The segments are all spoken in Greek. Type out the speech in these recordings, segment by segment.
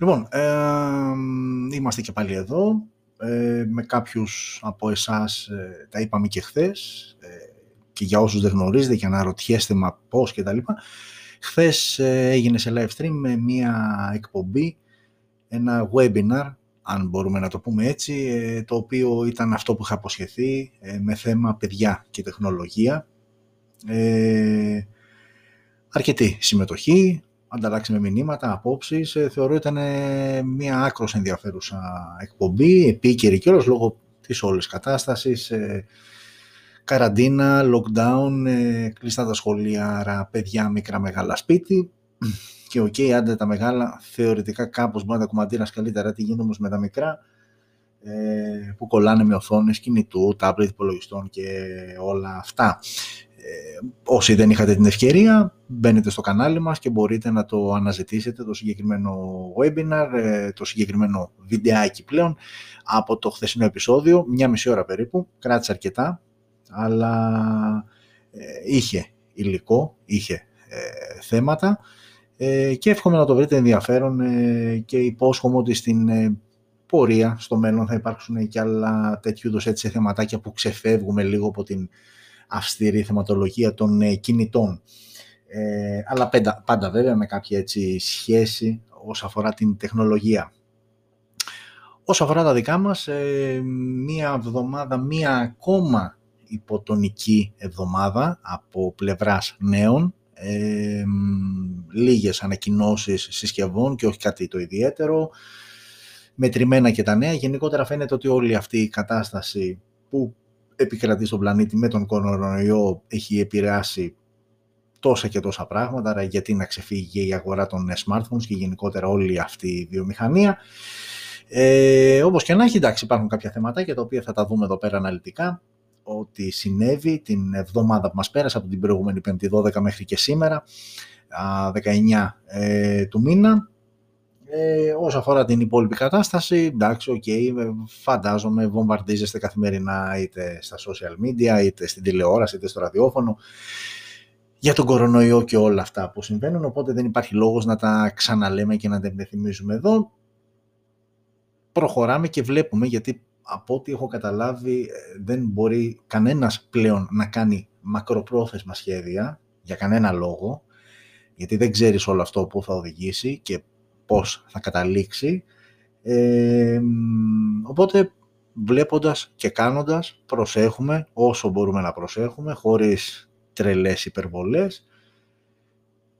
Λοιπόν, ε, είμαστε και πάλι εδώ. Ε, με κάποιους από εσάς ε, τα είπαμε και χθες ε, και για όσους δεν γνωρίζετε και αναρωτιέστε μα πώς και τα λοιπά. Χθες έγινε σε live stream με μία εκπομπή, ένα webinar, αν μπορούμε να το πούμε έτσι, το οποίο ήταν αυτό που είχα αποσχεθεί με θέμα παιδιά και τεχνολογία. Ε, αρκετή συμμετοχή, ανταλλάξαμε μηνύματα, απόψεις. Ε, θεωρώ ήταν μια άκρως ενδιαφέρουσα εκπομπή, επίκαιρη κιόλας λόγω της όλης κατάστασης. Ε, καραντίνα, lockdown, ε, κλειστά τα σχολεία, άρα παιδιά μικρά μεγάλα σπίτι. Και OK, okay, άντε τα μεγάλα, θεωρητικά κάπως μπορεί να τα κουμαντάρεις καλύτερα, τι γίνεται όμως με τα μικρά, που κολλάνε με οθόνες κινητού, τάμπλετ υπολογιστών και όλα αυτά. Ε, όσοι δεν είχατε την ευκαιρία, μπαίνετε στο κανάλι μας και μπορείτε να το αναζητήσετε το συγκεκριμένο webinar, ε, το συγκεκριμένο βιντεάκι πλέον από το χθεσινό επεισόδιο, μια μισή ώρα περίπου, κράτησε αρκετά, αλλά ε, είχε υλικό, είχε θέματα και εύχομαι να το βρείτε ενδιαφέρον και υπόσχομαι ότι στην πορεία στο μέλλον θα υπάρξουν και άλλα τέτοιου είδους έτσι θεματάκια που ξεφεύγουμε λίγο από την αυστηρή θεματολογία των ε, κινητών. Ε, αλλά πάντα, πάντα βέβαια με κάποια έτσι σχέση όσον αφορά την τεχνολογία. Όσο αφορά τα δικά μας, ε, μία εβδομάδα, μία ακόμα υποτονική εβδομάδα από πλευράς νέων, ε, λίγες ανακοινώσεις συσκευών και όχι κάτι το ιδιαίτερο, μετρημένα και τα νέα. Γενικότερα φαίνεται ότι όλη αυτή η κατάσταση που επικρατεί στον πλανήτη με τον κορονοϊό έχει επηρεάσει τόσα και τόσα πράγματα, άρα γιατί να ξεφύγει η αγορά των smartphones και γενικότερα όλη αυτή η βιομηχανία. Ε, όπως και να έχει, εντάξει, υπάρχουν κάποια θεματάκια τα οποία θα τα δούμε εδώ πέρα αναλυτικά, ό,τι συνέβη την εβδομάδα που μας πέρασε από την προηγούμενη 5η 12 μέχρι και σήμερα, 19 ε, του μήνα, ε, όσο αφορά την υπόλοιπη κατάσταση, εντάξει, OK, okay, φαντάζομαι βομβαρδίζεστε καθημερινά είτε στα social media, είτε στην τηλεόραση, είτε στο ραδιόφωνο για τον κορονοϊό και όλα αυτά που συμβαίνουν, οπότε δεν υπάρχει λόγος να τα ξαναλέμε και να τα επιθυμίζουμε εδώ. Προχωράμε και βλέπουμε, γιατί από ό,τι έχω καταλάβει ε, δεν μπορεί κανένας πλέον να κάνει μακροπρόθεσμα σχέδια για κανένα λόγο, γιατί δεν ξέρεις όλο αυτό που θα οδηγήσει και πώς θα καταλήξει. Ε, οπότε βλέποντας και κάνοντας προσέχουμε όσο μπορούμε να προσέχουμε χωρίς τρελές υπερβολές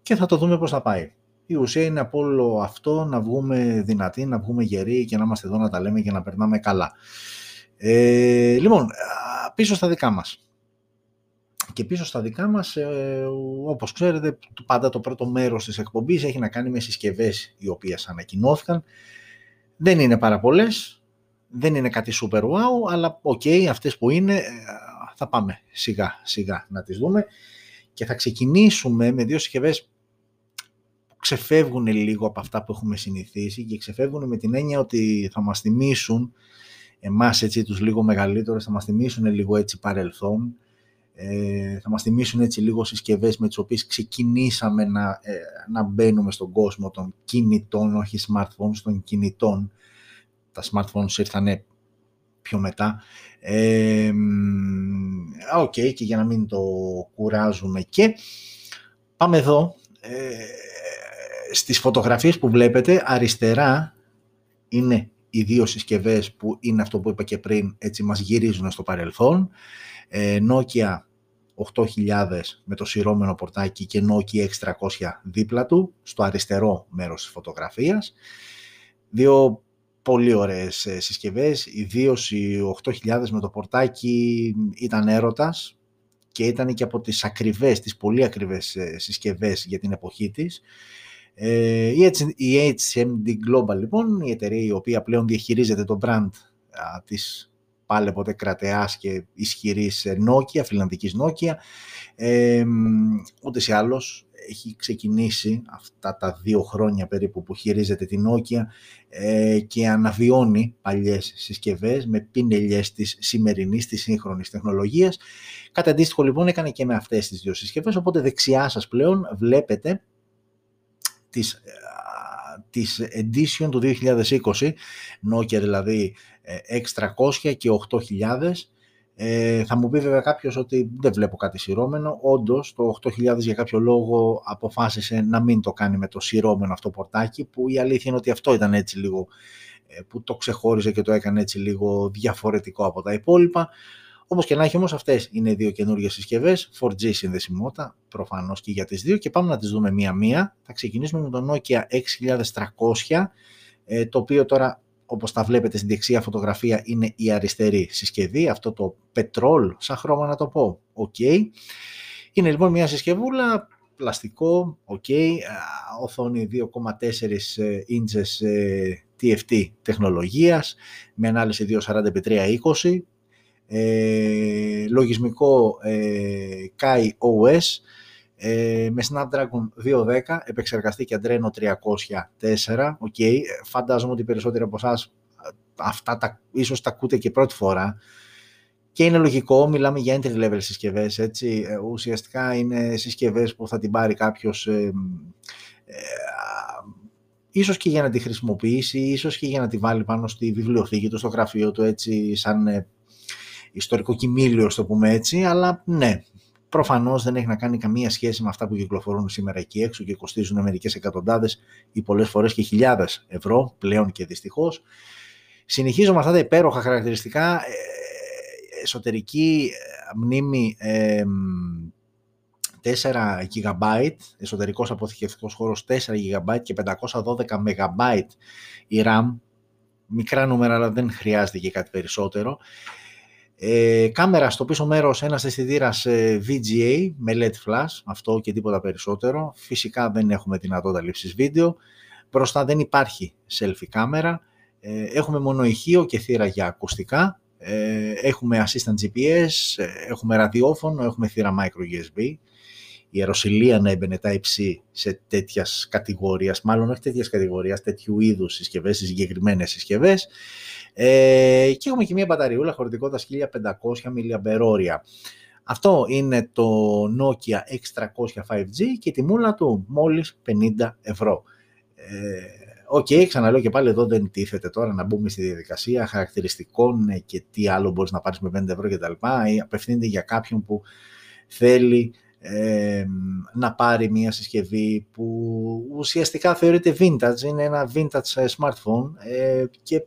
και θα το δούμε πώς θα πάει. Η ουσία είναι από όλο αυτό να βγούμε δυνατοί, να βγούμε γεροί και να είμαστε εδώ να τα λέμε και να περνάμε καλά. Ε, λοιπόν, πίσω στα δικά μας. Και πίσω στα δικά μας, ε, όπως ξέρετε, πάντα το πρώτο μέρος της εκπομπής έχει να κάνει με συσκευές οι οποίες ανακοινώθηκαν. Δεν είναι πάρα πολλές, δεν είναι κάτι super wow, αλλά OK, okay, αυτές που είναι ε, θα πάμε σιγά σιγά να τις δούμε. Και θα ξεκινήσουμε με δύο συσκευές που ξεφεύγουν λίγο από αυτά που έχουμε συνηθίσει και ξεφεύγουν με την έννοια ότι θα μας θυμίσουν εμάς έτσι τους λίγο μεγαλύτερους, θα μας θυμίσουν λίγο έτσι παρελθόν ε, θα μας θυμίσουν έτσι λίγο συσκευές με τις οποίες ξεκινήσαμε να, ε, να μπαίνουμε στον κόσμο των κινητών, όχι smartphones, των κινητών. Τα smartphones ήρθαν πιο μετά. Ε, OK, okay, και για να μην το κουράζουμε και πάμε εδώ. Ε, στις φωτογραφίες που βλέπετε αριστερά είναι οι δύο συσκευές που είναι αυτό που είπα και πριν, έτσι μας γυρίζουν στο παρελθόν. Ε, Nokia 8000 με το σειρώμενο πορτάκι και Nokia X300 δίπλα του, στο αριστερό μέρος της φωτογραφίας. Δύο πολύ ωραίες ε, συσκευές, ιδίω οι 8000 με το πορτάκι ήταν έρωτας και ήταν και από τις ακριβές, τις πολύ ακριβές ε, συσκευές για την εποχή της. Ε, η HMD Global λοιπόν, η εταιρεία η οποία πλέον διαχειρίζεται το brand της πάλι ποτέ κρατεάς και ισχυρής Nokia, φιλανδικής Nokia. Ε, ούτε σε άλλος έχει ξεκινήσει αυτά τα δύο χρόνια περίπου που χειρίζεται την Nokia ε, και αναβιώνει παλιές συσκευές με πινελιές της σημερινής, της σύγχρονης τεχνολογίας. Κατά αντίστοιχο λοιπόν έκανε και με αυτές τις δύο συσκευές, οπότε δεξιά σας πλέον βλέπετε τις της Edition του 2020, Nokia δηλαδή X300 και 8000, ε, θα μου πει βέβαια κάποιος ότι δεν βλέπω κάτι σειρώμενο. Όντως, το 8000 για κάποιο λόγο αποφάσισε να μην το κάνει με το σειρώμενο αυτό πορτάκι, που η αλήθεια είναι ότι αυτό ήταν έτσι λίγο ε, που το ξεχώριζε και το έκανε έτσι λίγο διαφορετικό από τα υπόλοιπα. Όπως και να έχει όμως αυτές είναι δύο καινούργιες συσκευές, 4G συνδεσιμότητα προφανώς και για τις δύο. Και πάμε να τις δούμε μία-μία. Θα ξεκινήσουμε με το Nokia 6300, ε, το οποίο τώρα όπως τα βλέπετε στην δεξιά φωτογραφία είναι η αριστερή συσκευή, αυτό το πετρόλ σαν χρώμα να το πω, ok. Είναι λοιπόν μια συσκευούλα, πλαστικό, ok, οθόνη 2,4 ίντσες TFT τεχνολογίας, με ανάλυση 240x320, ε, λογισμικό ε, Kai OS, ε, με Snapdragon 210, επεξεργαστή και Adreno 304. Okay. Φαντάζομαι ότι περισσότεροι από εσάς αυτά τα, ίσως τα ακούτε και πρώτη φορά. Και είναι λογικό, μιλάμε για entry level συσκευές, έτσι. Ε, ουσιαστικά είναι συσκευές που θα την πάρει κάποιος ε, ε, ίσως και για να τη χρησιμοποιήσει, ίσως και για να τη βάλει πάνω στη βιβλιοθήκη του, στο γραφείο του, έτσι, σαν ε, ιστορικό κοιμήλιο, το πούμε έτσι, αλλά ναι, Προφανώς δεν έχει να κάνει καμία σχέση με αυτά που κυκλοφορούν σήμερα εκεί έξω και κοστίζουν μερικές εκατοντάδες ή πολλές φορές και χιλιάδες ευρώ πλέον και δυστυχώς. Συνεχίζω με αυτά τα υπέροχα χαρακτηριστικά. Ε, εσωτερική ε, μνήμη 4 GB, εσωτερικός αποθηκευτικός χώρος 4 GB και 512 MB η RAM. Μικρά νούμερα, αλλά δεν χρειάζεται και κάτι περισσότερο. Ε, κάμερα στο πίσω μέρος ένας αισθητήρα ε, VGA με LED flash, αυτό και τίποτα περισσότερο. Φυσικά δεν έχουμε δυνατότητα λήψης βίντεο. Μπροστά δεν υπάρχει selfie κάμερα. Ε, έχουμε μόνο ηχείο και θύρα για ακουστικά. Ε, έχουμε assistant GPS, ε, έχουμε ραδιόφωνο, έχουμε θύρα micro USB. Η αεροσυλία να έμπαινε Type-C σε τέτοιας κατηγορίας, μάλλον όχι τέτοιας κατηγορίας, τέτοιου είδους συσκευές, συγκεκριμένες συσκευές. Ε, και έχουμε και μια μπαταριούλα χωρητικότητα 1500 mAh. Αυτό είναι το Nokia X300 5G και η τιμούλα του μόλις 50 ευρώ. Ε, OK, okay, ξαναλέω και πάλι εδώ δεν τίθεται τώρα να μπούμε στη διαδικασία χαρακτηριστικών και τι άλλο μπορείς να πάρεις με 50 ευρώ κτλ. Απευθύνεται για κάποιον που θέλει ε, να πάρει μια συσκευή που ουσιαστικά θεωρείται vintage, είναι ένα vintage smartphone ε, και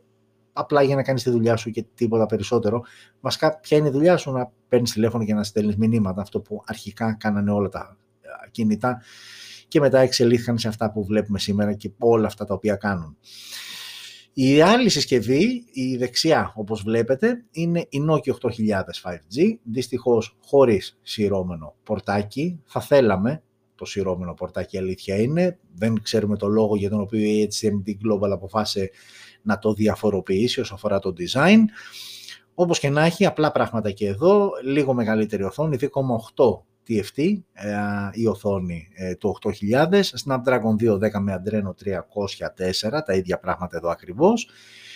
απλά για να κάνεις τη δουλειά σου και τίποτα περισσότερο. Βασικά, ποια είναι η δουλειά σου να παίρνεις τηλέφωνο και να στέλνεις μηνύματα, αυτό που αρχικά κάνανε όλα τα ε, κινητά και μετά εξελίχθηκαν σε αυτά που βλέπουμε σήμερα και όλα αυτά τα οποία κάνουν. Η άλλη συσκευή, η δεξιά όπως βλέπετε, είναι η Nokia 8000 5G, δυστυχώς χωρίς σειρώμενο πορτάκι. Θα θέλαμε το σειρώμενο πορτάκι, αλήθεια είναι. Δεν ξέρουμε το λόγο για τον οποίο η HCMD Global αποφάσισε να το διαφοροποιήσει όσο αφορά το design. Όπως και να έχει, απλά πράγματα και εδώ, λίγο μεγαλύτερη οθόνη, 2,8 TFT ε, η οθόνη ε, του 8000, Snapdragon 210 με Adreno 304, τα ίδια πράγματα εδώ ακριβώς.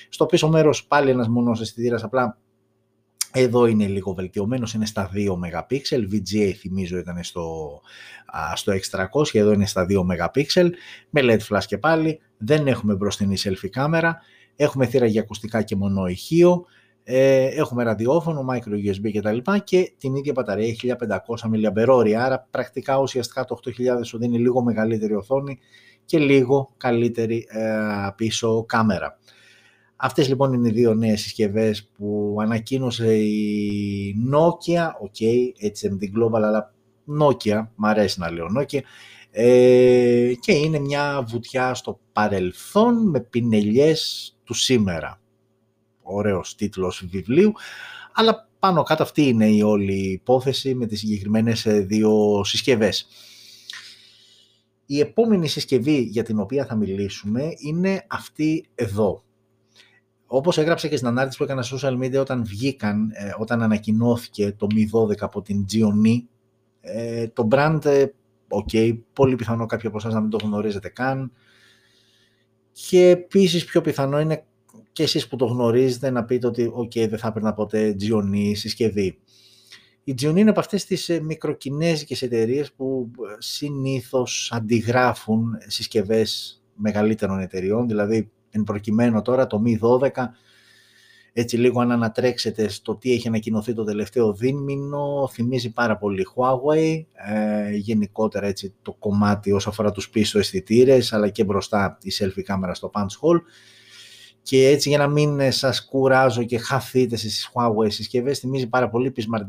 Στο πίσω μέρος πάλι ένας μονός αισθητήρας, απλά εδώ είναι λίγο βελτιωμένος, είναι στα 2 MP, VGA θυμίζω ήταν στο, στο X300, εδώ είναι στα 2 MP, με LED flash και πάλι, δεν έχουμε μπροστινή selfie κάμερα, έχουμε θύρα για ακουστικά και μονό ηχείο, ε, έχουμε ραδιόφωνο, micro USB κτλ. Και την ίδια μπαταρία 1500 mAh, άρα πρακτικά ουσιαστικά το 8000 σου δίνει λίγο μεγαλύτερη οθόνη και λίγο καλύτερη ε, πίσω κάμερα. Αυτές λοιπόν είναι οι δύο νέες συσκευές που ανακοίνωσε η Nokia, ok, HMD Global, αλλά Nokia, μ' αρέσει να λέω Nokia, ε, και είναι μια βουτιά στο παρελθόν με πινελιές του σήμερα ωραίος τίτλος βιβλίου, αλλά πάνω κάτω αυτή είναι η όλη υπόθεση με τις συγκεκριμένες ε, δύο συσκευές. Η επόμενη συσκευή για την οποία θα μιλήσουμε είναι αυτή εδώ. Όπως έγραψα και στην ανάρτηση που έκανα στα social media όταν βγήκαν, ε, όταν ανακοινώθηκε το Mi 12 από την Gionee, ε, το brand, ok, πολύ πιθανό κάποιοι από εσάς να μην το γνωρίζετε καν, και επίσης πιο πιθανό είναι και εσείς που το γνωρίζετε να πείτε ότι ok δεν θα έπαιρνα ποτέ Gionee συσκευή. Η Gionee είναι από αυτές τις ε, μικροκινέζικες εταιρείες που ε, συνήθως αντιγράφουν συσκευές μεγαλύτερων εταιριών, δηλαδή εν προκειμένου τώρα το Mi 12 έτσι λίγο αν ανατρέξετε στο τι έχει ανακοινωθεί το τελευταίο δίμηνο, θυμίζει πάρα πολύ Huawei, ε, γενικότερα έτσι το κομμάτι όσο αφορά τους πίσω αισθητήρες, αλλά και μπροστά η selfie κάμερα στο punch hole. Και έτσι για να μην σας κουράζω και χαθείτε στις Huawei συσκευές, θυμίζει πάρα πολύ Smart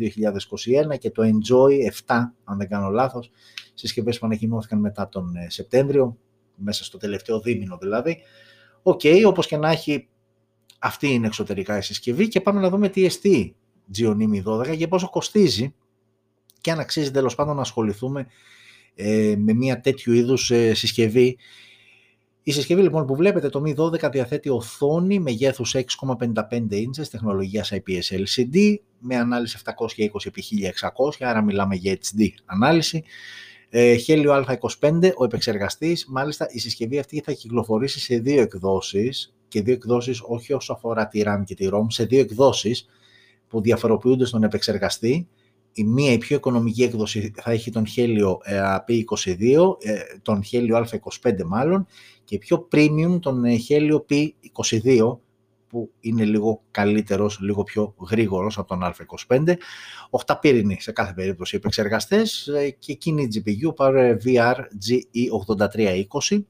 2021 και το Enjoy 7, αν δεν κάνω λάθος, συσκευές που ανακοινώθηκαν μετά τον ε, Σεπτέμβριο, μέσα στο τελευταίο δίμηνο δηλαδή. OK, okay, όπως και να έχει αυτή είναι εξωτερικά η συσκευή και πάμε να δούμε τι εστί Gionee M12 και πόσο κοστίζει και αν αξίζει τέλος πάντων να ασχοληθούμε ε, με μια τέτοιου είδους ε, συσκευή. Η συσκευή λοιπόν που βλέπετε το Mi 12 διαθέτει οθόνη μεγέθους 6,55 inches τεχνολογίας IPS LCD με ανάλυση 720x1600 άρα μιλάμε για HD ανάλυση. Ε, Helio A25 ο επεξεργαστής, μάλιστα η συσκευή αυτή θα κυκλοφορήσει σε δύο εκδόσεις και δύο εκδόσεις όχι όσο αφορά τη RAM και τη ROM, σε δύο εκδόσεις που διαφοροποιούνται στον επεξεργαστή. Η μία, η πιο οικονομική έκδοση θα έχει τον Helio ε, P22, ε, τον Helio Α25 μάλλον, και η πιο premium τον ε, Helio P22, που είναι λίγο καλύτερος, λίγο πιο γρήγορος από τον Α25. Οχταπύρινοι σε κάθε περίπτωση επεξεργαστές. Και εκείνη η GPU πάρε VR GE8320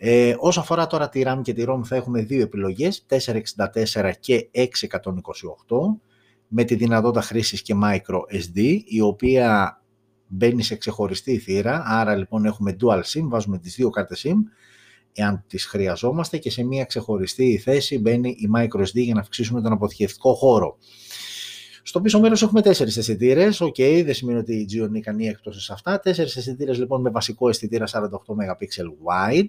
ε, όσο αφορά τώρα τη RAM και τη ROM θα έχουμε δύο επιλογές, 464 και 628, με τη δυνατότητα χρήσης και micro SD, η οποία μπαίνει σε ξεχωριστή θύρα, άρα λοιπόν έχουμε dual SIM, βάζουμε τις δύο κάρτες SIM, εάν τις χρειαζόμαστε και σε μια ξεχωριστή θέση μπαίνει η micro SD για να αυξήσουμε τον αποθηκευτικό χώρο. Στο πίσω μέρος έχουμε τέσσερις αισθητήρες. OK, okay, δεν σημαίνει ότι η Gionee κάνει έκπτωση σε αυτά. Τέσσερις αισθητήρες λοιπόν με βασικό αισθητήρα 48 MP wide,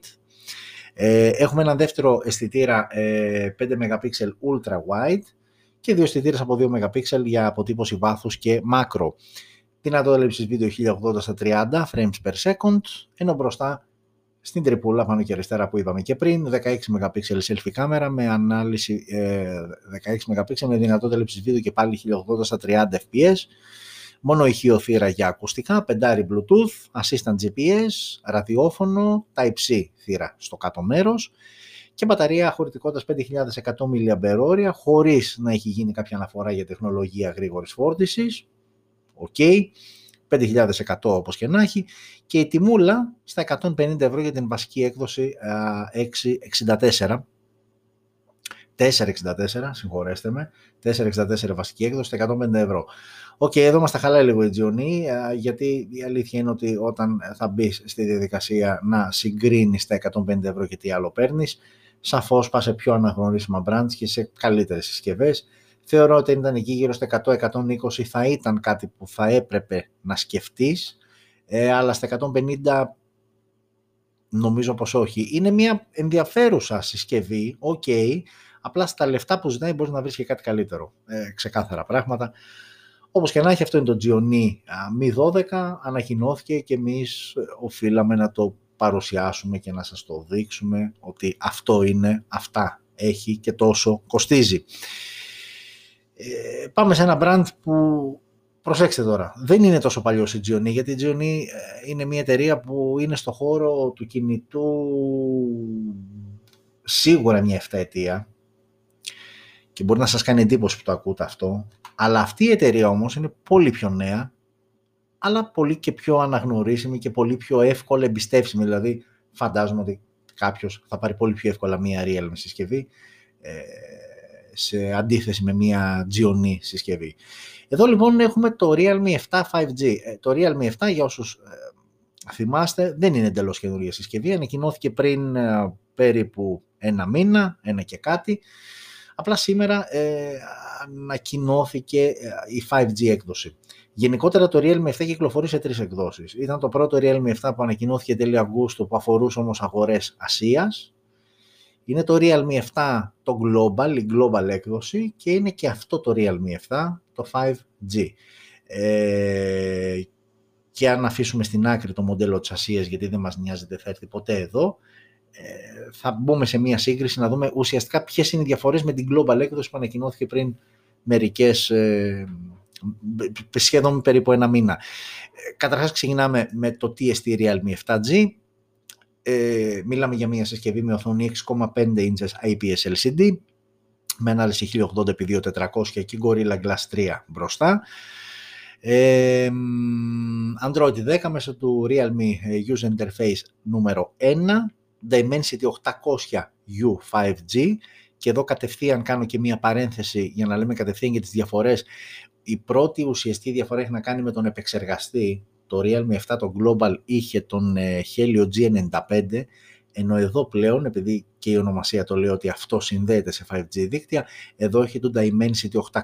ε, έχουμε ένα δεύτερο αισθητήρα 5 ε, MP ultra wide και δύο αισθητήρες από 2 MP για αποτύπωση βάθους και μάκρο. Δυνατότητα λήψης βίντεο 1080 στα 30 frames per second, ενώ μπροστά στην τρυπούλα πάνω και αριστερά που είπαμε και πριν, 16 MP selfie κάμερα με ανάλυση 16 ε, MP με δυνατότητα λήψης βίντεο και πάλι 1080 στα 30 fps μόνο ηχείο θύρα για ακουστικά, πεντάρι Bluetooth, assistant GPS, ραδιόφωνο, Type-C θύρα στο κάτω μέρος και μπαταρία χωρητικότητας 5100 mAh χωρίς να έχει γίνει κάποια αναφορά για τεχνολογία γρήγορης φόρτισης. Οκ. 5.100 όπως και να έχει και η τιμούλα στα 150 ευρώ για την βασική έκδοση 664 464, συγχωρέστε με, 464 βασική έκδοση, 150 ευρώ. OK, okay, εδώ μας τα χαλάει λίγο η Τζιονή, γιατί η αλήθεια είναι ότι όταν θα μπει στη διαδικασία να συγκρίνεις τα 150 ευρώ και τι άλλο παίρνεις, σαφώς πας σε πιο αναγνωρίσιμα brands και σε καλύτερες συσκευές. Θεωρώ ότι ήταν εκεί γύρω στα 100-120 θα ήταν κάτι που θα έπρεπε να σκεφτείς, ε, αλλά στα 150 νομίζω πως όχι. Είναι μια ενδιαφέρουσα συσκευή, οκ, Απλά στα λεφτά που ζητάει μπορείς να βρεις και κάτι καλύτερο. Ε, ξεκάθαρα πράγματα. Όπως και να έχει, αυτό είναι το Gionee M12. Ανακοινώθηκε και εμείς ε, οφείλαμε να το παρουσιάσουμε και να σας το δείξουμε ότι αυτό είναι, αυτά έχει και τόσο κοστίζει. Ε, πάμε σε ένα brand που προσέξτε τώρα, δεν είναι τόσο παλιό η Gioni γιατί η Gioni ε, είναι μια εταιρεία που είναι στο χώρο του κινητού σίγουρα μια 7 ετία και μπορεί να σας κάνει εντύπωση που το ακούτε αυτό, αλλά αυτή η εταιρεία όμως είναι πολύ πιο νέα, αλλά πολύ και πιο αναγνωρίσιμη και πολύ πιο εύκολα εμπιστεύσιμη, δηλαδή φαντάζομαι ότι κάποιος θα πάρει πολύ πιο εύκολα μία Realme συσκευή, ε, σε αντίθεση με μία Gionee συσκευή. Εδώ λοιπόν έχουμε το Realme 7 5G. Ε, το Realme 7 για όσους ε, θυμάστε δεν είναι εντελώς καινούργια συσκευή, ανακοινώθηκε πριν περίπου ένα μήνα, ένα και κάτι. Απλά σήμερα ε, ανακοινώθηκε ε, η 5G έκδοση. Γενικότερα το Realme 7 κυκλοφορεί σε τρεις εκδόσεις. Ήταν το πρώτο Realme 7 που ανακοινώθηκε τέλη Αυγούστου που αφορούσε όμως αγορές Ασίας. Είναι το Realme 7 το Global, η Global έκδοση και είναι και αυτό το Realme 7, το 5G. Ε, και αν αφήσουμε στην άκρη το μοντέλο της Ασίας γιατί δεν μας νοιάζει δεν θα έρθει ποτέ εδώ, ε, θα μπούμε σε μία σύγκριση να δούμε ουσιαστικά ποιες είναι οι διαφορές με την Global έκδοση που ανακοινώθηκε πριν μερικές, ε, σχεδόν περίπου ένα μήνα. Ε, καταρχάς ξεκινάμε με το TST Realme 7G. Ε, μιλάμε για μια συσκευή με οθόνη 6,5 inches IPS LCD με ανάλυση 1080x2400 και Gorilla Glass 3 μπροστά. Ε, Android 10 μέσω του Realme ε, User Interface νούμερο 1, Dimensity 800U 5G και εδώ κατευθείαν κάνω και μία παρένθεση για να λέμε κατευθείαν για τις διαφορές. Η πρώτη ουσιαστική διαφορά έχει να κάνει με τον επεξεργαστή. Το Realme 7 το Global είχε τον ε, Helio G95 ενώ εδώ πλέον, επειδή και η ονομασία το λέει ότι αυτό συνδέεται σε 5G δίκτυα, εδώ έχει το Dimensity 800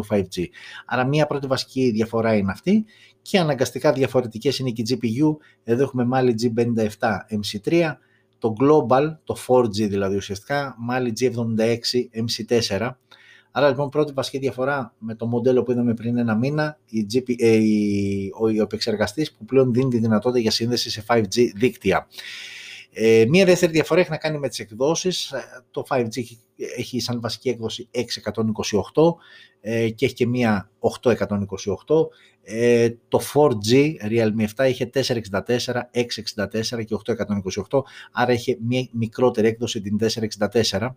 U5G. Άρα μία πρώτη βασική διαφορά είναι αυτή και αναγκαστικά διαφορετικές είναι και η GPU. Εδώ έχουμε Mali G57 MC3, το Global, το 4G δηλαδή ουσιαστικά, Mali G76 MC4. Άρα λοιπόν πρώτη βασική διαφορά με το μοντέλο που είδαμε πριν ένα μήνα, η GP, ε, η, ο, ο επεξεργαστής που πλέον δίνει τη δυνατότητα για σύνδεση σε 5G δίκτυα. Ε, μία δεύτερη διαφορά έχει να κάνει με τις εκδόσεις. Ε, το 5G έχει σαν βασική έκδοση 628 ε, και έχει και μία 828. Ε, το 4G Realme 7 είχε 464, 664 και 828, άρα είχε μία μικρότερη έκδοση την 464.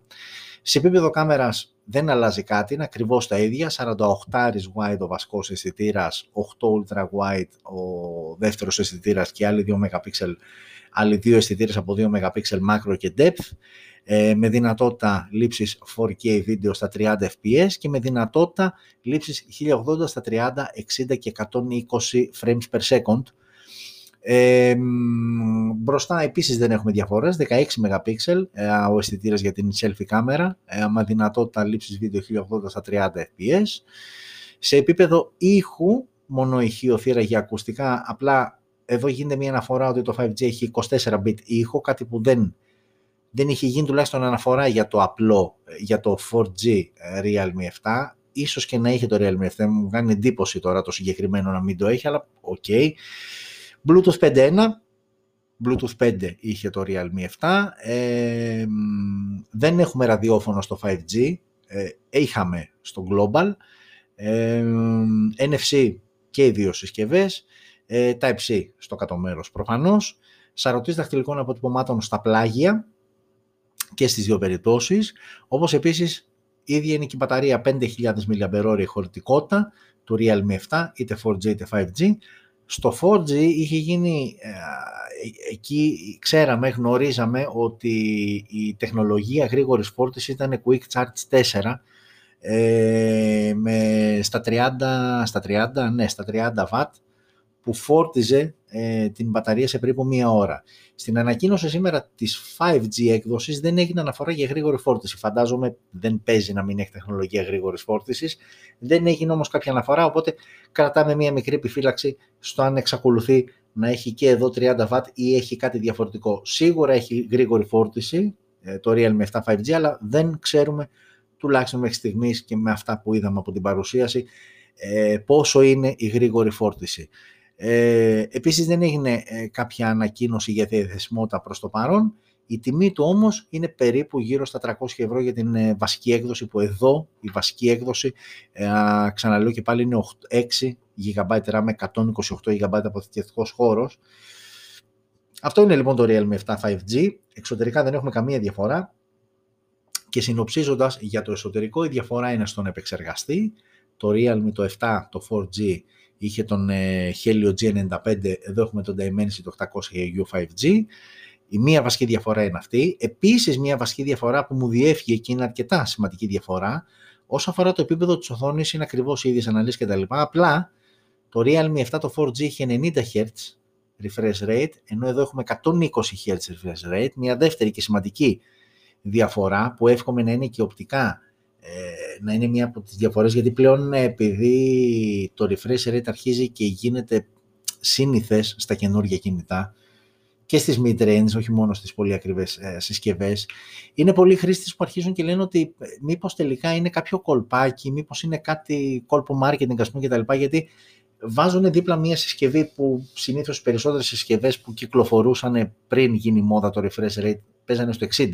Σε επίπεδο κάμερας δεν αλλάζει κάτι, είναι ακριβώς τα ίδια, 48 wide ο βασικός αισθητήρας, 8 ultra wide ο δεύτερος αισθητήρας και άλλοι 2 MP άλλοι δύο αισθητήρες από 2 MP macro και depth, ε, με δυνατότητα λήψης 4K βίντεο στα 30 fps και με δυνατότητα λήψης 1080 στα 30, 60 και 120 frames per second. Ε, μπροστά επίσης δεν έχουμε διαφορές, 16 MP ε, ο αισθητήρας για την selfie κάμερα, ε, με δυνατότητα λήψης βίντεο 1080 στα 30 fps. Σε επίπεδο ήχου, μόνο ηχείο θύρα για ακουστικά, απλά εδώ γίνεται μια αναφορά ότι το 5G έχει 24-bit ήχο, κάτι που δεν, δεν είχε γίνει τουλάχιστον αναφορά για το απλό, για το 4G Realme 7. Ίσως και να είχε το Realme 7, μου κάνει εντύπωση τώρα το συγκεκριμένο να μην το έχει, αλλά OK. Okay. Bluetooth 5.1, Bluetooth 5 είχε το Realme 7. Ε, δεν έχουμε ραδιόφωνο στο 5G, ε, είχαμε στο Global. Ε, NFC και οι δύο συσκευές ε, Type-C στο κάτω μέρος προφανώς, σαρωτής δαχτυλικών αποτυπωμάτων στα πλάγια και στις δύο περιπτώσεις, όπως επίσης ίδια είναι και η μπαταρία 5.000 mAh χωρητικότητα του Realme 7, είτε 4G είτε 5G. Στο 4G είχε γίνει, ε, εκεί ξέραμε, γνωρίζαμε ότι η τεχνολογία γρήγορης φόρτισης ήταν Quick Charge 4, ε, με στα 30, στα 30, ναι, στα 30 W που φόρτιζε ε, την μπαταρία σε περίπου μία ώρα. Στην ανακοίνωση σήμερα της 5G έκδοσης δεν έγινε αναφορά για γρήγορη φόρτιση. Φαντάζομαι δεν παίζει να μην έχει τεχνολογία γρήγορης φόρτισης. Δεν έγινε όμως κάποια αναφορά, οπότε κρατάμε μία μικρή επιφύλαξη στο αν εξακολουθεί να έχει και εδώ 30W ή έχει κάτι διαφορετικό. Σίγουρα έχει γρήγορη φόρτιση ε, το Realme 7 5G, αλλά δεν ξέρουμε τουλάχιστον μέχρι στιγμής και με αυτά που είδαμε από την παρουσίαση ε, πόσο είναι η γρήγορη φόρτιση. Ε, επίσης δεν έγινε ε, κάποια ανακοίνωση για διαθεσιμότητα προς το παρόν. Η τιμή του όμως είναι περίπου γύρω στα 300 ευρώ για την ε, βασική έκδοση που εδώ η βασική έκδοση ε, ξαναλέω και πάλι είναι 6 GB RAM με 128 GB αποθηκευτικός χώρος. Αυτό είναι λοιπόν το Realme 7 5G. Εξωτερικά δεν έχουμε καμία διαφορά. Και συνοψίζοντας για το εσωτερικό η διαφορά είναι στον επεξεργαστή. Το Realme το 7, το 4G είχε τον ε, Helio G95, εδώ έχουμε τον Dimensity 800 U5G. Η μία βασική διαφορά είναι αυτή. Επίσης, μία βασική διαφορά που μου διέφυγε και είναι αρκετά σημαντική διαφορά, όσο αφορά το επίπεδο της οθόνης, είναι ακριβώς οι ίδιες αναλύσεις κτλ. Απλά, το Realme 7 το 4G είχε 90 Hz refresh rate, ενώ εδώ έχουμε 120 Hz refresh rate, μια δεύτερη και σημαντική διαφορά που εύχομαι να είναι και οπτικά ε, να είναι μία από τις διαφορές, γιατί πλέον ε, επειδή το refresh rate αρχίζει και γίνεται σύνηθες στα καινούργια κινητά και στις mid-range, όχι μόνο στις πολύ ακριβές ε, συσκευές, είναι πολλοί χρήστες που αρχίζουν και λένε ότι ε, μήπως τελικά είναι κάποιο κολπάκι, μήπως είναι κάτι κόλπο marketing ας πούμε κτλ. Γιατί βάζουν δίπλα μια συσκευή που συνήθως οι περισσότερες συσκευές που κυκλοφορούσαν πριν γίνει μόδα το refresh rate παίζανε στο 60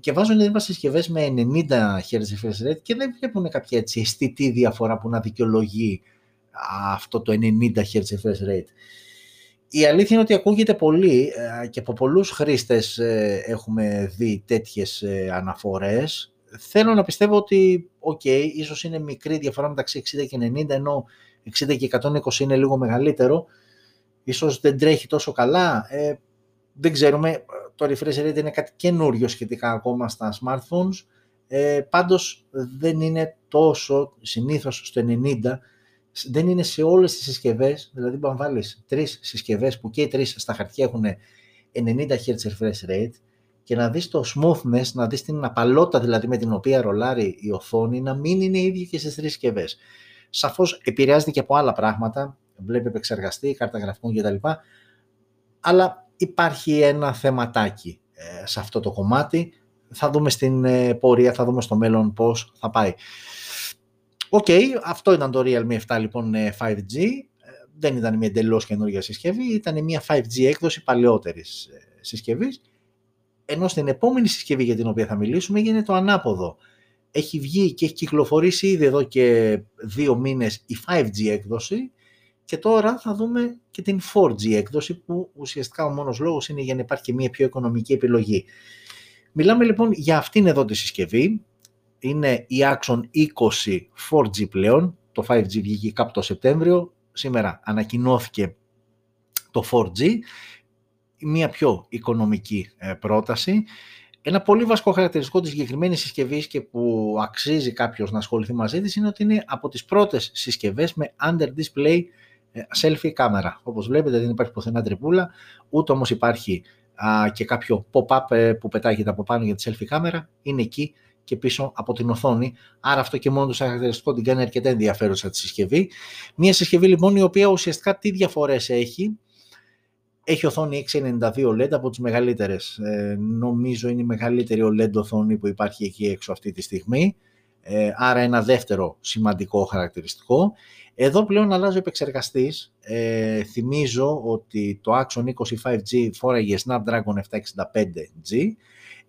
και βάζουν δίπλα συσκευές με 90 Hz refresh rate και δεν βλέπουν κάποια έτσι αισθητή διαφορά που να δικαιολογεί αυτό το 90 Hz refresh rate. η αλήθεια είναι ότι ακούγεται πολύ ε, και από πολλούς χρήστες ε, έχουμε δει τέτοιες ε, αναφορές. Θέλω να πιστεύω ότι, OK, okay, ίσως είναι μικρή διαφορά μεταξύ 60 και 90, ενώ 60 και 120 είναι λίγο μεγαλύτερο. Ίσως δεν τρέχει τόσο καλά. Ε, δεν ξέρουμε, το refresh rate είναι κάτι καινούριο σχετικά ακόμα στα smartphones. Ε, πάντως δεν είναι τόσο συνήθως στο 90 δεν είναι σε όλες τις συσκευές, δηλαδή αν βάλεις τρεις συσκευές που και οι τρεις στα χαρτιά έχουν 90 Hz refresh rate και να δεις το smoothness, να δεις την απαλότητα δηλαδή με την οποία ρολάρει η οθόνη να μην είναι ίδια και στις τρεις συσκευές. Σαφώς επηρεάζεται και από άλλα πράγματα, βλέπει επεξεργαστή, κάρτα γραφικών κτλ. Αλλά υπάρχει ένα θεματάκι ε, σε αυτό το κομμάτι. Θα δούμε στην ε, πορεία, θα δούμε στο μέλλον πώς θα πάει. OK, okay, αυτό ήταν το Realme 7 λοιπόν 5G. Ε, ε, δεν ήταν μια εντελώς καινούργια συσκευή, ήταν μια 5G έκδοση παλαιότερης ε, συσκευής. Ενώ στην επόμενη συσκευή για την οποία θα μιλήσουμε γίνεται το ανάποδο. Έχει βγει και έχει κυκλοφορήσει ήδη εδώ και δύο μήνες η 5G έκδοση και τώρα θα δούμε και την 4G έκδοση που ουσιαστικά ο μόνος λόγος είναι για να υπάρχει και μια πιο οικονομική επιλογή. Μιλάμε λοιπόν για αυτήν εδώ τη συσκευή, είναι η Axon 20 4G πλέον. Το 5G βγήκε κάπου το Σεπτέμβριο. Σήμερα ανακοινώθηκε το 4G. Μια πιο οικονομική ε, πρόταση. Ένα πολύ βασικό χαρακτηριστικό της συγκεκριμένης συσκευής και που αξίζει κάποιος να ασχοληθεί μαζί της είναι ότι είναι από τις πρώτες συσκευές με under display ε, selfie κάμερα. Όπως βλέπετε δεν υπάρχει πουθενά τρυπούλα, ούτε όμως υπάρχει και κάποιο pop-up ε, που πετάγεται από πάνω για τη selfie κάμερα. Είναι εκεί και πίσω από την οθόνη. Άρα αυτό και μόνο το χαρακτηριστικό την κάνει αρκετά ενδιαφέρουσα τη συσκευή. Μια συσκευή λοιπόν η οποία ουσιαστικά τι διαφορές έχει; Έχει οθόνη 692 LED από τις μεγαλύτερες. Ε, νομίζω είναι η μεγαλύτερη OLED οθόνη που υπάρχει εκεί έξω αυτή τη στιγμή. Ε, άρα ένα δεύτερο σημαντικό χαρακτηριστικό. Εδώ πλέον αλλάζει ο επεξεργαστής. Ε, θυμίζω ότι το Axon 25G φόραγε Snapdragon 765G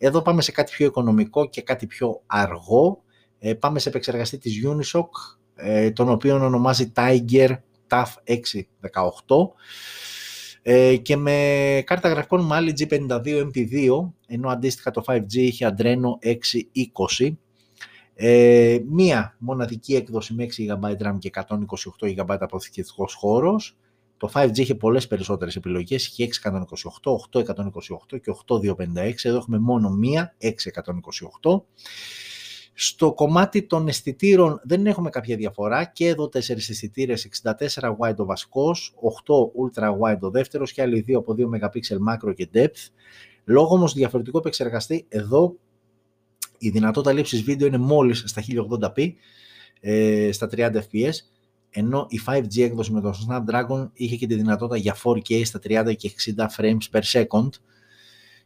εδώ πάμε σε κάτι πιο οικονομικό και κάτι πιο αργό. Ε, πάμε σε επεξεργαστή της Unisoc, ε, τον οποίο ονομάζει Tiger TAF 618 ε, και με κάρτα γραφικών Mali G52 MP2, ενώ αντίστοιχα το 5G είχε Adreno 620. Ε, μία μοναδική έκδοση με 6 GB RAM και 128 GB αποθηκευτικός χώρος. Το 5G είχε πολλές περισσότερες επιλογές, είχε 628, 828 και 8256. Εδώ έχουμε μόνο μία, 628. Στο κομμάτι των αισθητήρων δεν έχουμε κάποια διαφορά και εδώ 4 αισθητήρες 64 wide ο βασικός, 8 ultra wide ο δεύτερος και άλλοι 2 από 2 MP macro και depth. Λόγω όμως διαφορετικού επεξεργαστή, εδώ η δυνατότητα λήψης βίντεο είναι μόλις στα 1080p, ε, στα 30 fps ενώ η 5G έκδοση με το Snapdragon είχε και τη δυνατότητα για 4K στα 30 και 60 frames per second.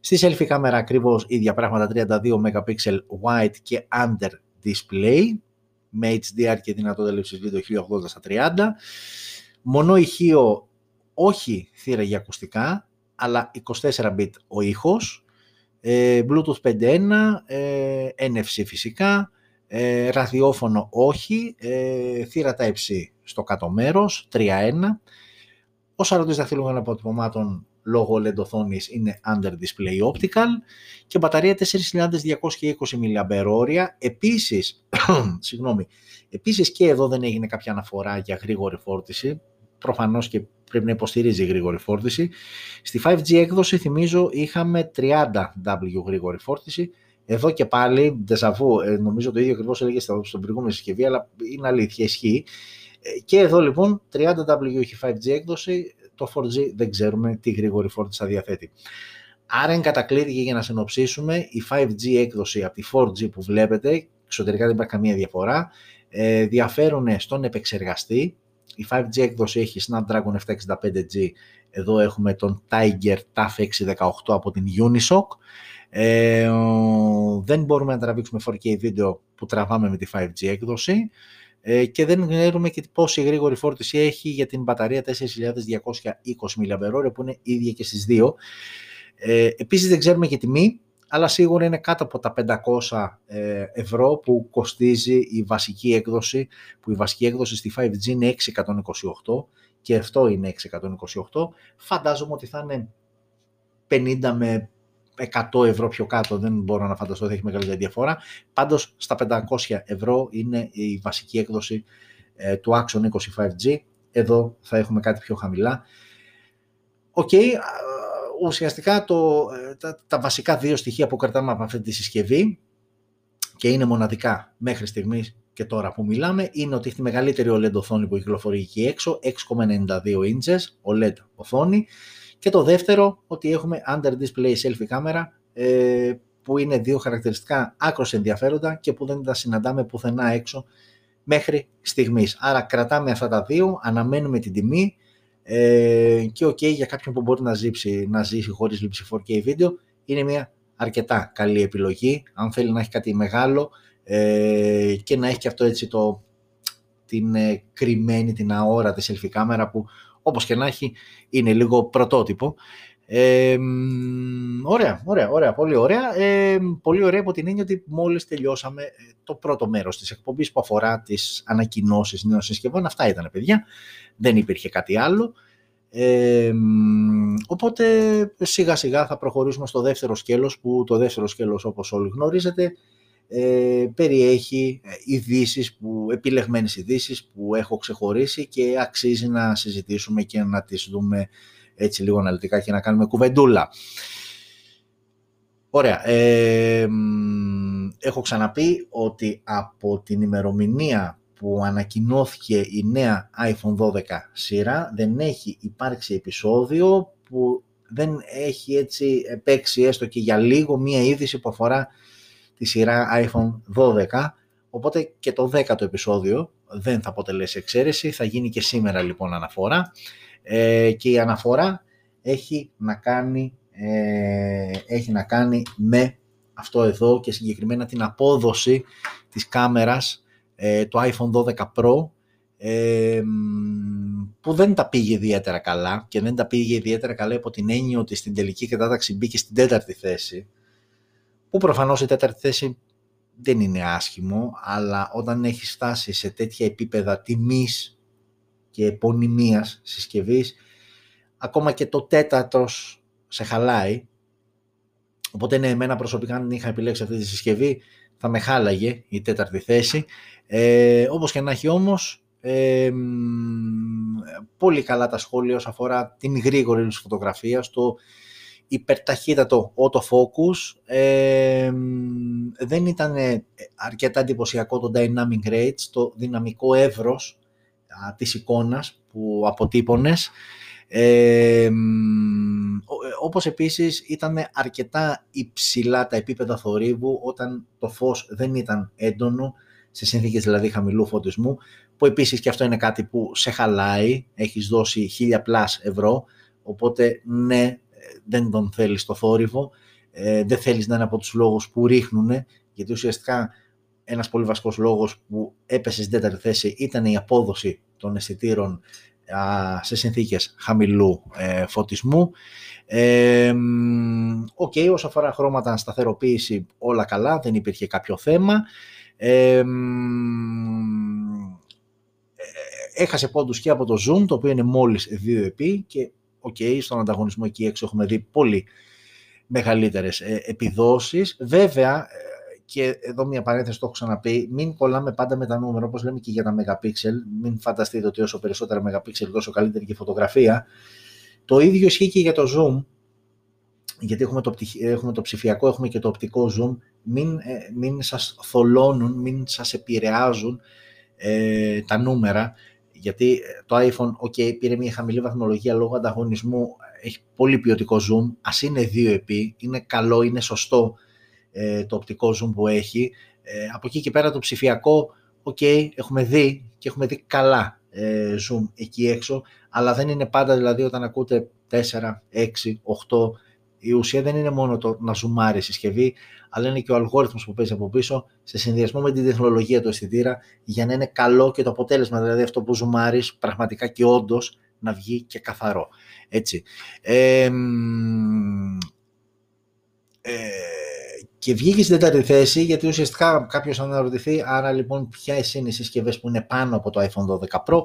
Στη selfie κάμερα ακριβώς ίδια πράγματα 32 MP wide και under display με HDR και δυνατότητα λήψης βίντεο 1080 στα 30. Μονό ηχείο όχι θύρα για ακουστικά, αλλά 24 bit ο ήχος, ε, Bluetooth 5.1, ε, NFC φυσικά, ε, ραδιόφωνο όχι, ε, θύρα Type-C στο κάτω μέρος, 3.1. Ο σαρωτής δαχτυλικών αποτυπωμάτων λόγω LED οθόνης είναι Under Display Optical και μπαταρία 4.220 mAh. Επίσης, συγγνώμη, επίσης και εδώ δεν έγινε κάποια αναφορά για γρήγορη φόρτιση, προφανώς και πρέπει να υποστηρίζει γρήγορη φόρτιση. Στη 5G έκδοση θυμίζω είχαμε 30W γρήγορη φόρτιση, εδώ και πάλι, ντεζαβού, ε, νομίζω το ίδιο ακριβώς έλεγε στον προηγούμενη συσκευή, αλλά είναι αλήθεια, ισχύει. Ε, και εδώ λοιπόν 30W έχει 5G έκδοση, το 4G δεν ξέρουμε τι γρήγορη φόρτιση θα διαθέτει. Άρα εν κατακλείδη και για να συνοψίσουμε, η 5G έκδοση από τη 4G που βλέπετε, εξωτερικά δεν υπάρχει καμία διαφορά, ε, διαφέρουν στον επεξεργαστή. Η 5G έκδοση έχει Snapdragon 765G, εδώ έχουμε τον Tiger TAF 618 από την Unisoc. Ε, δεν μπορούμε να τραβήξουμε 4K βίντεο που τραβάμε με τη 5G έκδοση ε, και δεν ξέρουμε και πόση γρήγορη φόρτιση έχει για την μπαταρία 4220 mAh που είναι ίδια και στις δύο. Ε, επίσης δεν ξέρουμε και τιμή, αλλά σίγουρα είναι κάτω από τα 500 ε, ευρώ που κοστίζει η βασική έκδοση, που η βασική έκδοση στη 5G είναι 628 και αυτό είναι 628. Φαντάζομαι ότι θα είναι 50 με 100 ευρώ πιο κάτω, δεν μπορώ να φανταστώ ότι έχει μεγαλύτερη διαφορά. Πάντως στα 500 ευρώ είναι η βασική έκδοση ε, του Action 25G. Εδώ θα έχουμε κάτι πιο χαμηλά. OK, okay, ουσιαστικά το, ε, τα, τα, βασικά δύο στοιχεία που κρατάμε από αυτή τη συσκευή και είναι μοναδικά μέχρι στιγμής και τώρα που μιλάμε είναι ότι έχει τη μεγαλύτερη OLED οθόνη που κυκλοφορεί εκεί έξω, 6,92 inches OLED οθόνη και το δεύτερο ότι έχουμε under display selfie κάμερα ε, που είναι δύο χαρακτηριστικά άκρως ενδιαφέροντα και που δεν τα συναντάμε πουθενά έξω μέχρι στιγμής. Άρα κρατάμε αυτά τα δύο, αναμένουμε την τιμή ε, και ok για κάποιον που μπορεί να ζήσει, να ζήσει χωρίς λήψη 4K βίντεο είναι μια αρκετά καλή επιλογή αν θέλει να έχει κάτι μεγάλο ε, και να έχει και αυτό έτσι το, την ε, κρυμμένη, την αόρατη selfie κάμερα που όπως και να έχει είναι λίγο πρωτότυπο. Ε, ωραία, ωραία, ωραία, πολύ ωραία. Ε, πολύ ωραία από την έννοια ότι μόλις τελειώσαμε ε, το πρώτο μέρος της εκπομπής που αφορά τις ανακοινώσεις νέων συσκευών. Αυτά ήταν παιδιά, δεν υπήρχε κάτι άλλο. Ε, οπότε σιγά σιγά θα προχωρήσουμε στο δεύτερο σκέλος που το δεύτερο σκέλος όπως όλοι γνωρίζετε ε, περιέχει ε, ειδήσεις που, επιλεγμένες ειδήσεις που έχω ξεχωρίσει και αξίζει να συζητήσουμε και να τις δούμε έτσι λίγο αναλυτικά και να κάνουμε κουβεντούλα. Ωραία. Ε, έχω ξαναπεί ότι από την ημερομηνία που ανακοινώθηκε η νέα iPhone 12 σειρά δεν έχει υπάρξει επεισόδιο που δεν έχει έτσι παίξει έστω και για λίγο μία είδηση που αφορά τη σειρά iPhone 12, οπότε και το 10ο επεισόδιο δεν θα αποτελέσει εξαίρεση, θα γίνει και σήμερα λοιπόν αναφορά ε, και η αναφορά έχει να κάνει, ε, έχει να κάνει με αυτό εδώ και συγκεκριμένα την απόδοση της κάμερας ε, του iPhone 12 Pro ε, που δεν τα πήγε ιδιαίτερα καλά και δεν τα πήγε ιδιαίτερα καλά από την έννοια ότι στην τελική κατάταξη μπήκε στην τέταρτη θέση που προφανώς η τέταρτη θέση δεν είναι άσχημο, αλλά όταν έχεις φτάσει σε τέτοια επίπεδα τιμής και επωνυμίας συσκευής, ακόμα και το τέταρτος σε χαλάει. Οπότε ναι, εμένα προσωπικά αν είχα επιλέξει αυτή τη συσκευή θα με χάλαγε η τέταρτη θέση. Ε, όπως και να έχει όμως, ε, πολύ καλά τα σχόλια όσον αφορά την γρήγορη φωτογραφίας, στο υπερταχύτατο autofocus, ε, δεν ήταν αρκετά εντυπωσιακό το dynamic range, το δυναμικό εύρος α, της εικόνας που αποτύπωνες, ε, όπως επίσης ήταν αρκετά υψηλά τα επίπεδα θορύβου όταν το φως δεν ήταν έντονο, σε συνθήκες δηλαδή χαμηλού φωτισμού, που επίσης και αυτό είναι κάτι που σε χαλάει, έχεις δώσει 1000 πλάς ευρώ, οπότε ναι, δεν τον θέλεις στο θόρυβο, ε, δεν θέλεις να είναι από τους λόγους που ρίχνουν, γιατί ουσιαστικά ένας πολύ βασικός λόγος που έπεσε στην τέταρτη θέση ήταν η απόδοση των αισθητήρων σε συνθήκες χαμηλού ε, φωτισμού. Ε, OK, okay, όσο αφορά χρώματα σταθεροποίηση όλα καλά, δεν υπήρχε κάποιο θέμα. Ε, έχασε πόντους και από το zoom, το οποίο είναι μόλις 2 επί και OK, okay, στον ανταγωνισμό εκεί έξω έχουμε δει πολύ μεγαλύτερες ε, επιδόσεις. Βέβαια, ε, και εδώ μια παρένθεση το έχω ξαναπεί, μην κολλάμε πάντα με τα νούμερα, όπως λέμε και για τα megapixel, μην φανταστείτε ότι όσο περισσότερα megapixel τόσο καλύτερη και η φωτογραφία. Το ίδιο ισχύει και για το zoom, γιατί έχουμε το, έχουμε το ψηφιακό, έχουμε και το οπτικό zoom, μην, ε, μην σας θολώνουν, μην σας επηρεάζουν ε, τα νούμερα γιατί ε, το iPhone, ok, πήρε μια χαμηλή βαθμολογία λόγω ανταγωνισμού, έχει πολύ ποιοτικό zoom, ας είναι 2x, είναι καλό, είναι σωστό ε, το οπτικό zoom που έχει. Ε, από εκεί και πέρα το ψηφιακό, ok, έχουμε δει και έχουμε δει καλά ε, zoom εκεί έξω, αλλά δεν είναι πάντα δηλαδή όταν ακούτε 4, 6, 8, η ουσία δεν είναι μόνο το να ζουμάρει η συσκευή, αλλά είναι και ο αλγόριθμος που παίζει από πίσω σε συνδυασμό με την τεχνολογία του αισθητήρα για να είναι καλό και το αποτέλεσμα, δηλαδή αυτό που ζουμάρεις πραγματικά και όντως να βγει και καθαρό. Έτσι. Ε, και βγήκε στην τέταρτη θέση γιατί ουσιαστικά κάποιος αναρωτηθεί άρα λοιπόν ποιες είναι οι συσκευές που είναι πάνω από το iPhone 12 Pro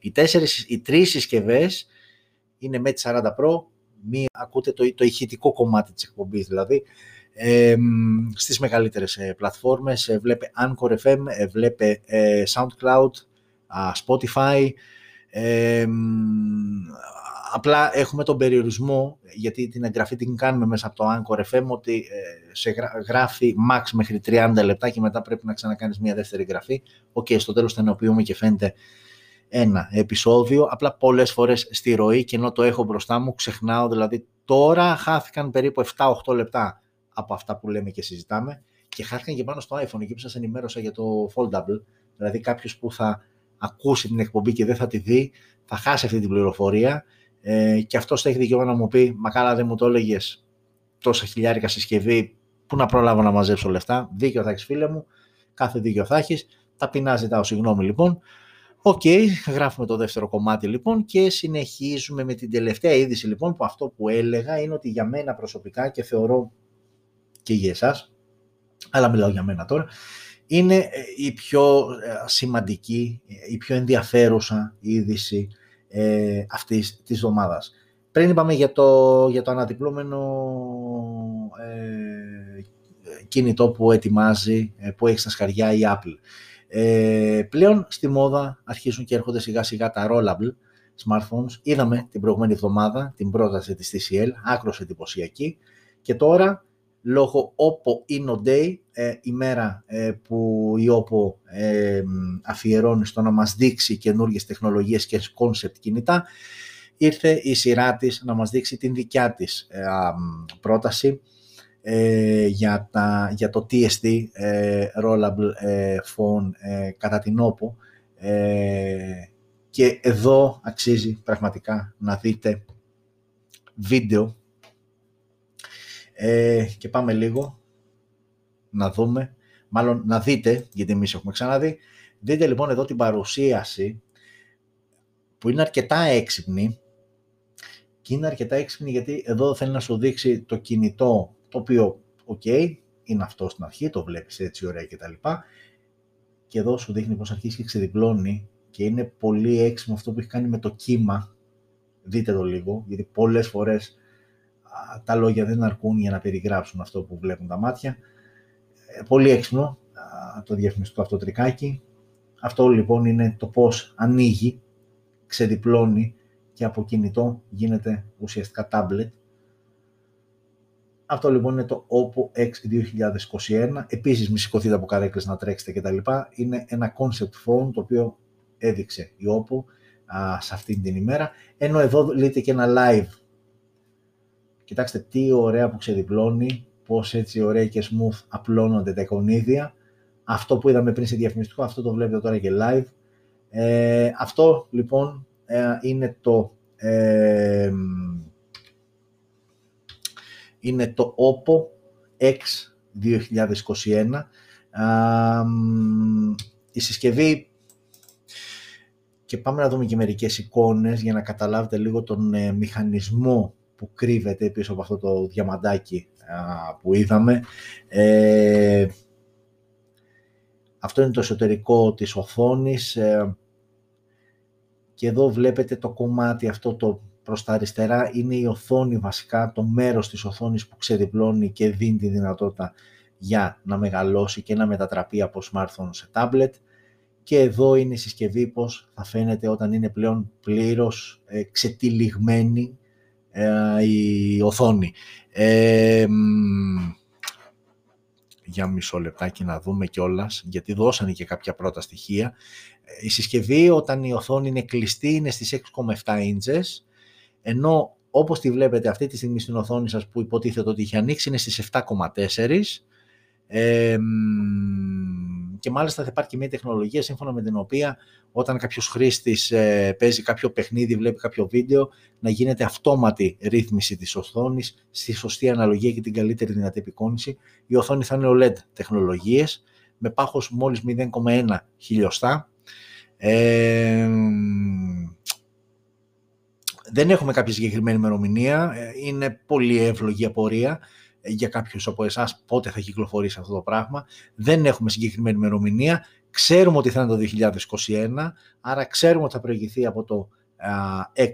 Οι, τέσσερις, οι τρεις συσκευές είναι με τη 40 Pro, μία ακούτε το, το ηχητικό κομμάτι της εκπομπής δηλαδή, ε, στις μεγαλύτερες ε, πλατφόρμες. Ε, βλέπε Anchor FM, ε, βλέπε ε, SoundCloud, Spotify. Απλά έχουμε τον περιορισμό, γιατί την εγγραφή την κάνουμε μέσα από το Anchor FM, ότι σε γράφει max μέχρι 30 λεπτά και μετά πρέπει να ξανακάνεις μια δεύτερη εγγραφή. OK, okay, στο τέλος ενοποιούμε και φαίνεται ένα επεισόδιο, απλά πολλές φορές στη ροή και ενώ το έχω μπροστά μου ξεχνάω, δηλαδή τώρα χάθηκαν περίπου 7-8 λεπτά από αυτά που λέμε και συζητάμε και χάθηκαν και πάνω στο iPhone εκεί που σας ενημέρωσα για το foldable, δηλαδή κάποιος που θα ακούσει την εκπομπή και δεν θα τη δει, θα χάσει αυτή την πληροφορία ε, και αυτός θα έχει δικαίωμα να μου πει, μα καλά δεν μου το έλεγες τόσα χιλιάρικα συσκευή, πού να προλάβω να μαζέψω λεφτά, δίκιο θα έχεις φίλε μου, κάθε δίκιο θα έχεις. ταπεινά ζητάω συγγνώμη λοιπόν. OK, okay, γράφουμε το δεύτερο κομμάτι λοιπόν και συνεχίζουμε με την τελευταία είδηση λοιπόν που αυτό που έλεγα είναι ότι για μένα προσωπικά και θεωρώ και για εσάς, αλλά μιλάω για μένα τώρα, είναι ε, η πιο ε, σημαντική, η πιο ενδιαφέρουσα είδηση ε, αυτής της εβδομάδας. Πριν είπαμε για το, για το αναδιπλούμενο ε, κινητό που ετοιμάζει, που έχει στα σκαριά η Apple. Ε, πλέον στη μόδα αρχίζουν και έρχονται σιγά σιγά τα rollable smartphones. Είδαμε την προηγούμενη εβδομάδα την πρόταση της TCL, άκρος εντυπωσιακή. Και τώρα, λόγω Oppo Inno Day, ε, ημέρα ε, που η Oppo ε, αφιερώνει στο να μας δείξει καινούργιες τεχνολογίες και concept κινητά, ήρθε η σειρά της να μας δείξει την δικιά της ε, πρόταση ε, για, τα, για το TSD ε, Rollable ε, Phone ε, κατά την OPPO και εδώ αξίζει πραγματικά να δείτε βίντεο και πάμε λίγο να δούμε, μάλλον να δείτε, γιατί εμείς έχουμε ξαναδεί, δείτε λοιπόν εδώ την παρουσίαση που είναι αρκετά έξυπνη και είναι αρκετά έξυπνη γιατί εδώ θέλει να σου δείξει το κινητό το οποίο, οκ, είναι αυτό στην αρχή, το βλέπεις έτσι ωραία και τα λοιπά. Και εδώ σου δείχνει πώς αρχίζει και ξεδιπλώνει και είναι πολύ έξυπνο αυτό που έχει κάνει με το κύμα. Δείτε το λίγο, γιατί πολλές φορές τα λόγια δεν αρκούν για να περιγράψουν αυτό που βλέπουν τα μάτια. Ε, πολύ έξιμο το διαφημιστικό αυτό τρικάκι. Αυτό λοιπόν είναι το πώς ανοίγει, ξεδιπλώνει και από κινητό γίνεται ουσιαστικά tablet αυτό λοιπόν είναι το Oppo X 2021. Επίσης μη σηκωθείτε από καρέκλες να τρέξετε κτλ. Είναι ένα concept phone το οποίο έδειξε η Oppo α, σε αυτή την ημέρα. Ενώ εδώ λέτε και ένα live. Κοιτάξτε τι ωραία που ξεδιπλώνει, πώς έτσι ωραία και smooth απλώνονται τα εικονίδια. Αυτό που είδαμε πριν σε διαφημιστικό, αυτό το βλέπετε τώρα και live. Ε, αυτό λοιπόν ε, είναι το ε, είναι το OPPO X 2021. Η συσκευή και πάμε να δούμε και μερικές εικόνες για να καταλάβετε λίγο τον ε, μηχανισμό που κρύβεται πίσω από αυτό το διαμαντάκι που είδαμε. Ε, αυτό είναι το εσωτερικό της οθόνης ε, και εδώ βλέπετε το κομμάτι αυτό το προς τα αριστερά είναι η οθόνη βασικά, το μέρος της οθόνης που ξεδιπλώνει και δίνει τη δυνατότητα για να μεγαλώσει και να μετατραπεί από smartphone σε tablet. Και εδώ είναι η συσκευή πως θα φαίνεται όταν είναι πλέον πλήρως ε, ξετυλιγμένη ε, η οθόνη. Ε, για μισό λεπτάκι να δούμε κιόλας, γιατί δώσανε και κάποια πρώτα στοιχεία. Ε, η συσκευή όταν η οθόνη είναι κλειστή είναι στις 6,7 inches ενώ όπως τη βλέπετε αυτή τη στιγμή στην οθόνη σας που υποτίθεται ότι είχε ανοίξει είναι στις 7,4 ε, και μάλιστα θα υπάρχει και μια τεχνολογία σύμφωνα με την οποία όταν κάποιος χρήστης ε, παίζει κάποιο παιχνίδι, βλέπει κάποιο βίντεο να γίνεται αυτόματη ρύθμιση της οθόνης στη σωστή αναλογία και την καλύτερη δυνατή επικόνηση. Η οθόνη θα είναι OLED τεχνολογίες με πάχος μόλις 0,1 χιλιοστά. Ε, δεν έχουμε κάποια συγκεκριμένη ημερομηνία. Ε, είναι πολύ εύλογη απορία ε, για κάποιους από εσάς πότε θα κυκλοφορήσει αυτό το πράγμα. Δεν έχουμε συγκεκριμένη ημερομηνία. Ξέρουμε ότι θα είναι το 2021, άρα ξέρουμε ότι θα προηγηθεί από το X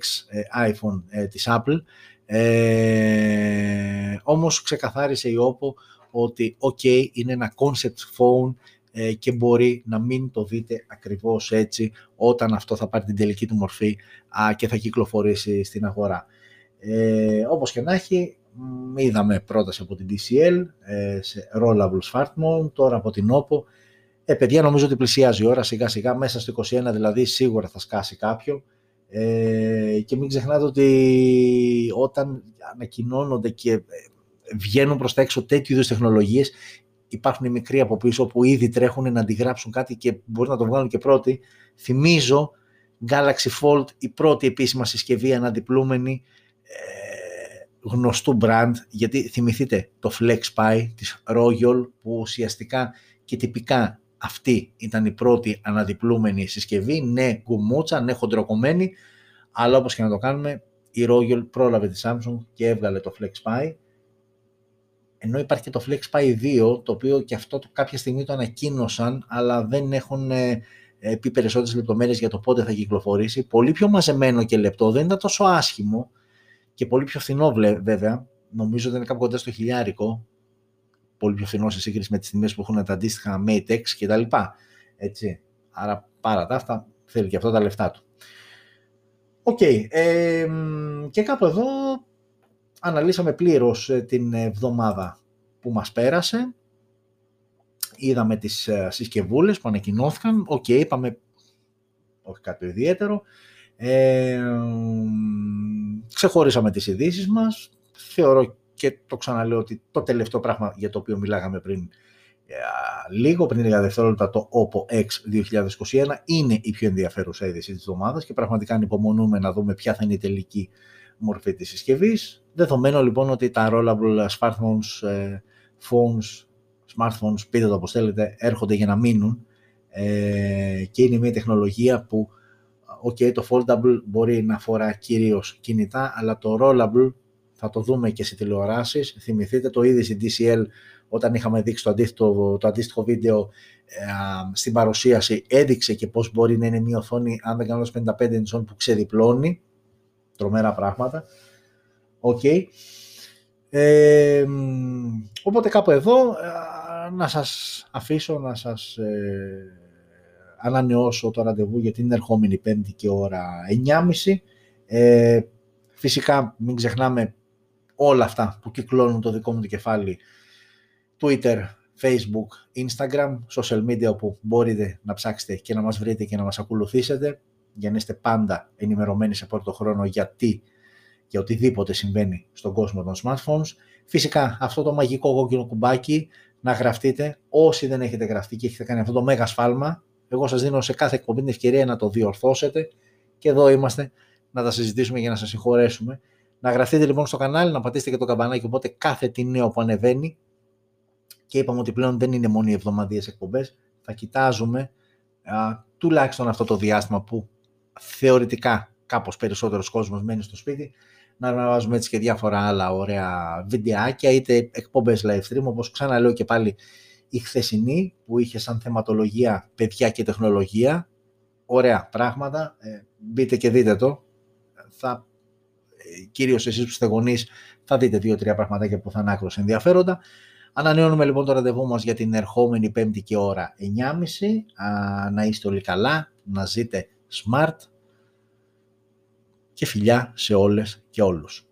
iPhone της Apple. Ε, όμως ξεκαθάρισε η OPPO ότι ok, είναι ένα concept phone ε, και μπορεί να μην το δείτε ακριβώς έτσι όταν αυτό θα πάρει την τελική του μορφή και θα κυκλοφορήσει στην αγορά. Ε, όπως και να έχει, είδαμε πρόταση από την DCL ε, σε rollable smartphone, τώρα από την OPPO. Ε, παιδιά, νομίζω ότι πλησιάζει η ώρα σιγά σιγά, μέσα στο 21 δηλαδή σίγουρα θα σκάσει κάποιο. Ε, και μην ξεχνάτε ότι όταν ανακοινώνονται και ε, βγαίνουν προς τα έξω τέτοιου είδους τεχνολογίες, υπάρχουν οι μικροί από πίσω που ήδη τρέχουν να αντιγράψουν κάτι και μπορεί να το βγάλουν και πρώτοι. Θυμίζω Galaxy Fold, η πρώτη επίσημα συσκευή αναντιπλούμενη ε, γνωστού brand, γιατί θυμηθείτε το FlexPy της Royal που ουσιαστικά και τυπικά αυτή ήταν η πρώτη αναδιπλούμενη συσκευή, ναι γκουμούτσα, ναι χοντροκομμένη, αλλά όπως και να το κάνουμε, η Royal πρόλαβε τη Samsung και έβγαλε το FlexPy ενώ υπάρχει και το FlexPy 2, το οποίο και αυτό το κάποια στιγμή το ανακοίνωσαν, αλλά δεν έχουν ε, ε, πει περισσότερες λεπτομέρειες για το πότε θα κυκλοφορήσει. Πολύ πιο μαζεμένο και λεπτό, δεν ήταν τόσο άσχημο και πολύ πιο φθηνό βέβαια. Νομίζω ότι είναι κάπου κοντά στο χιλιάρικο. Πολύ πιο φθηνό σε σύγκριση με τις τιμές που έχουν τα αντίστοιχα Mate X και τα λοιπά. Έτσι. Άρα παρ' όλα αυτά θέλει και αυτό τα λεφτά του. OK. Okay. Ε, και κάπου εδώ αναλύσαμε πλήρως ε, την εβδομάδα που μας πέρασε. Είδαμε τις ε, συσκευούλες που ανακοινώθηκαν. OK, okay, είπαμε όχι κάτι ιδιαίτερο. Ε, ξεχωρίσαμε τις ειδήσεις μας. Θεωρώ και το ξαναλέω ότι το τελευταίο πράγμα για το οποίο μιλάγαμε πριν ε, λίγο πριν λίγα δευτερόλεπτα το OPPO X 2021 είναι η πιο ενδιαφέρουσα είδηση της εβδομάδας και πραγματικά ανυπομονούμε να δούμε ποια θα είναι η τελική μορφή της συσκευής. Δεδομένου λοιπόν ότι τα rollable smartphones, ε, phones, smartphones, πείτε το όπως θέλετε, έρχονται για να μείνουν ε, και είναι μια τεχνολογία που ok, το foldable μπορεί να αφορά κυρίως κινητά, αλλά το rollable θα το δούμε και σε τηλεοράσεις. Θυμηθείτε το ήδη στην TCL όταν είχαμε δείξει το αντίστοιχο, το αντίστοιχο βίντεο ε, στην παρουσίαση, έδειξε και πώς μπορεί να είναι μια οθόνη, αν δεν κάνω 55 inch που ξεδιπλώνει τρομερά πράγματα. Οκ. Ε, οπότε κάπου εδώ ε, να σας αφήσω να σας ε, ανανεώσω το ραντεβού για την ερχόμενη πέμπτη και ώρα 9.30. Ε, φυσικά μην ξεχνάμε όλα αυτά που κυκλώνουν το δικό μου το κεφάλι Twitter, Facebook, Instagram, social media όπου μπορείτε να ψάξετε και να μας βρείτε και να μας ακολουθήσετε για να είστε πάντα ενημερωμένοι σε πρώτο χρόνο γιατί για οτιδήποτε συμβαίνει στον κόσμο των smartphones. Φυσικά αυτό το μαγικό κόκκινο κουμπάκι να γραφτείτε όσοι δεν έχετε γραφτεί και έχετε κάνει αυτό το μέγα σφάλμα. Εγώ σας δίνω σε κάθε εκπομπή την ευκαιρία να το διορθώσετε και εδώ είμαστε να τα συζητήσουμε για να σας συγχωρέσουμε. Να γραφτείτε λοιπόν στο κανάλι, να πατήσετε και το καμπανάκι οπότε κάθε τι νέο που ανεβαίνει και είπαμε ότι πλέον δεν είναι μόνο οι εβδομαδίες εκπομπές, θα κοιτάζουμε α, τουλάχιστον αυτό το διάστημα που θεωρητικά κάπως περισσότερος κόσμος μένει στο σπίτι, να αναβάζουμε έτσι και διάφορα άλλα ωραία βιντεάκια, είτε εκπομπές live stream, όπως ξαναλέω και πάλι η χθεσινή που είχε σαν θεματολογία παιδιά και τεχνολογία, ωραία πράγματα, ε, μπείτε και δείτε το, θα, ε, κυρίως εσείς που είστε γονείς θα δείτε δύο-τρία πραγματάκια που θα είναι άκρως ενδιαφέροντα. Ανανεώνουμε λοιπόν το ραντεβού μας για την ερχόμενη πέμπτη και ώρα 9.30. να είστε όλοι καλά, να ζείτε smart και φιλιά σε όλες και όλους.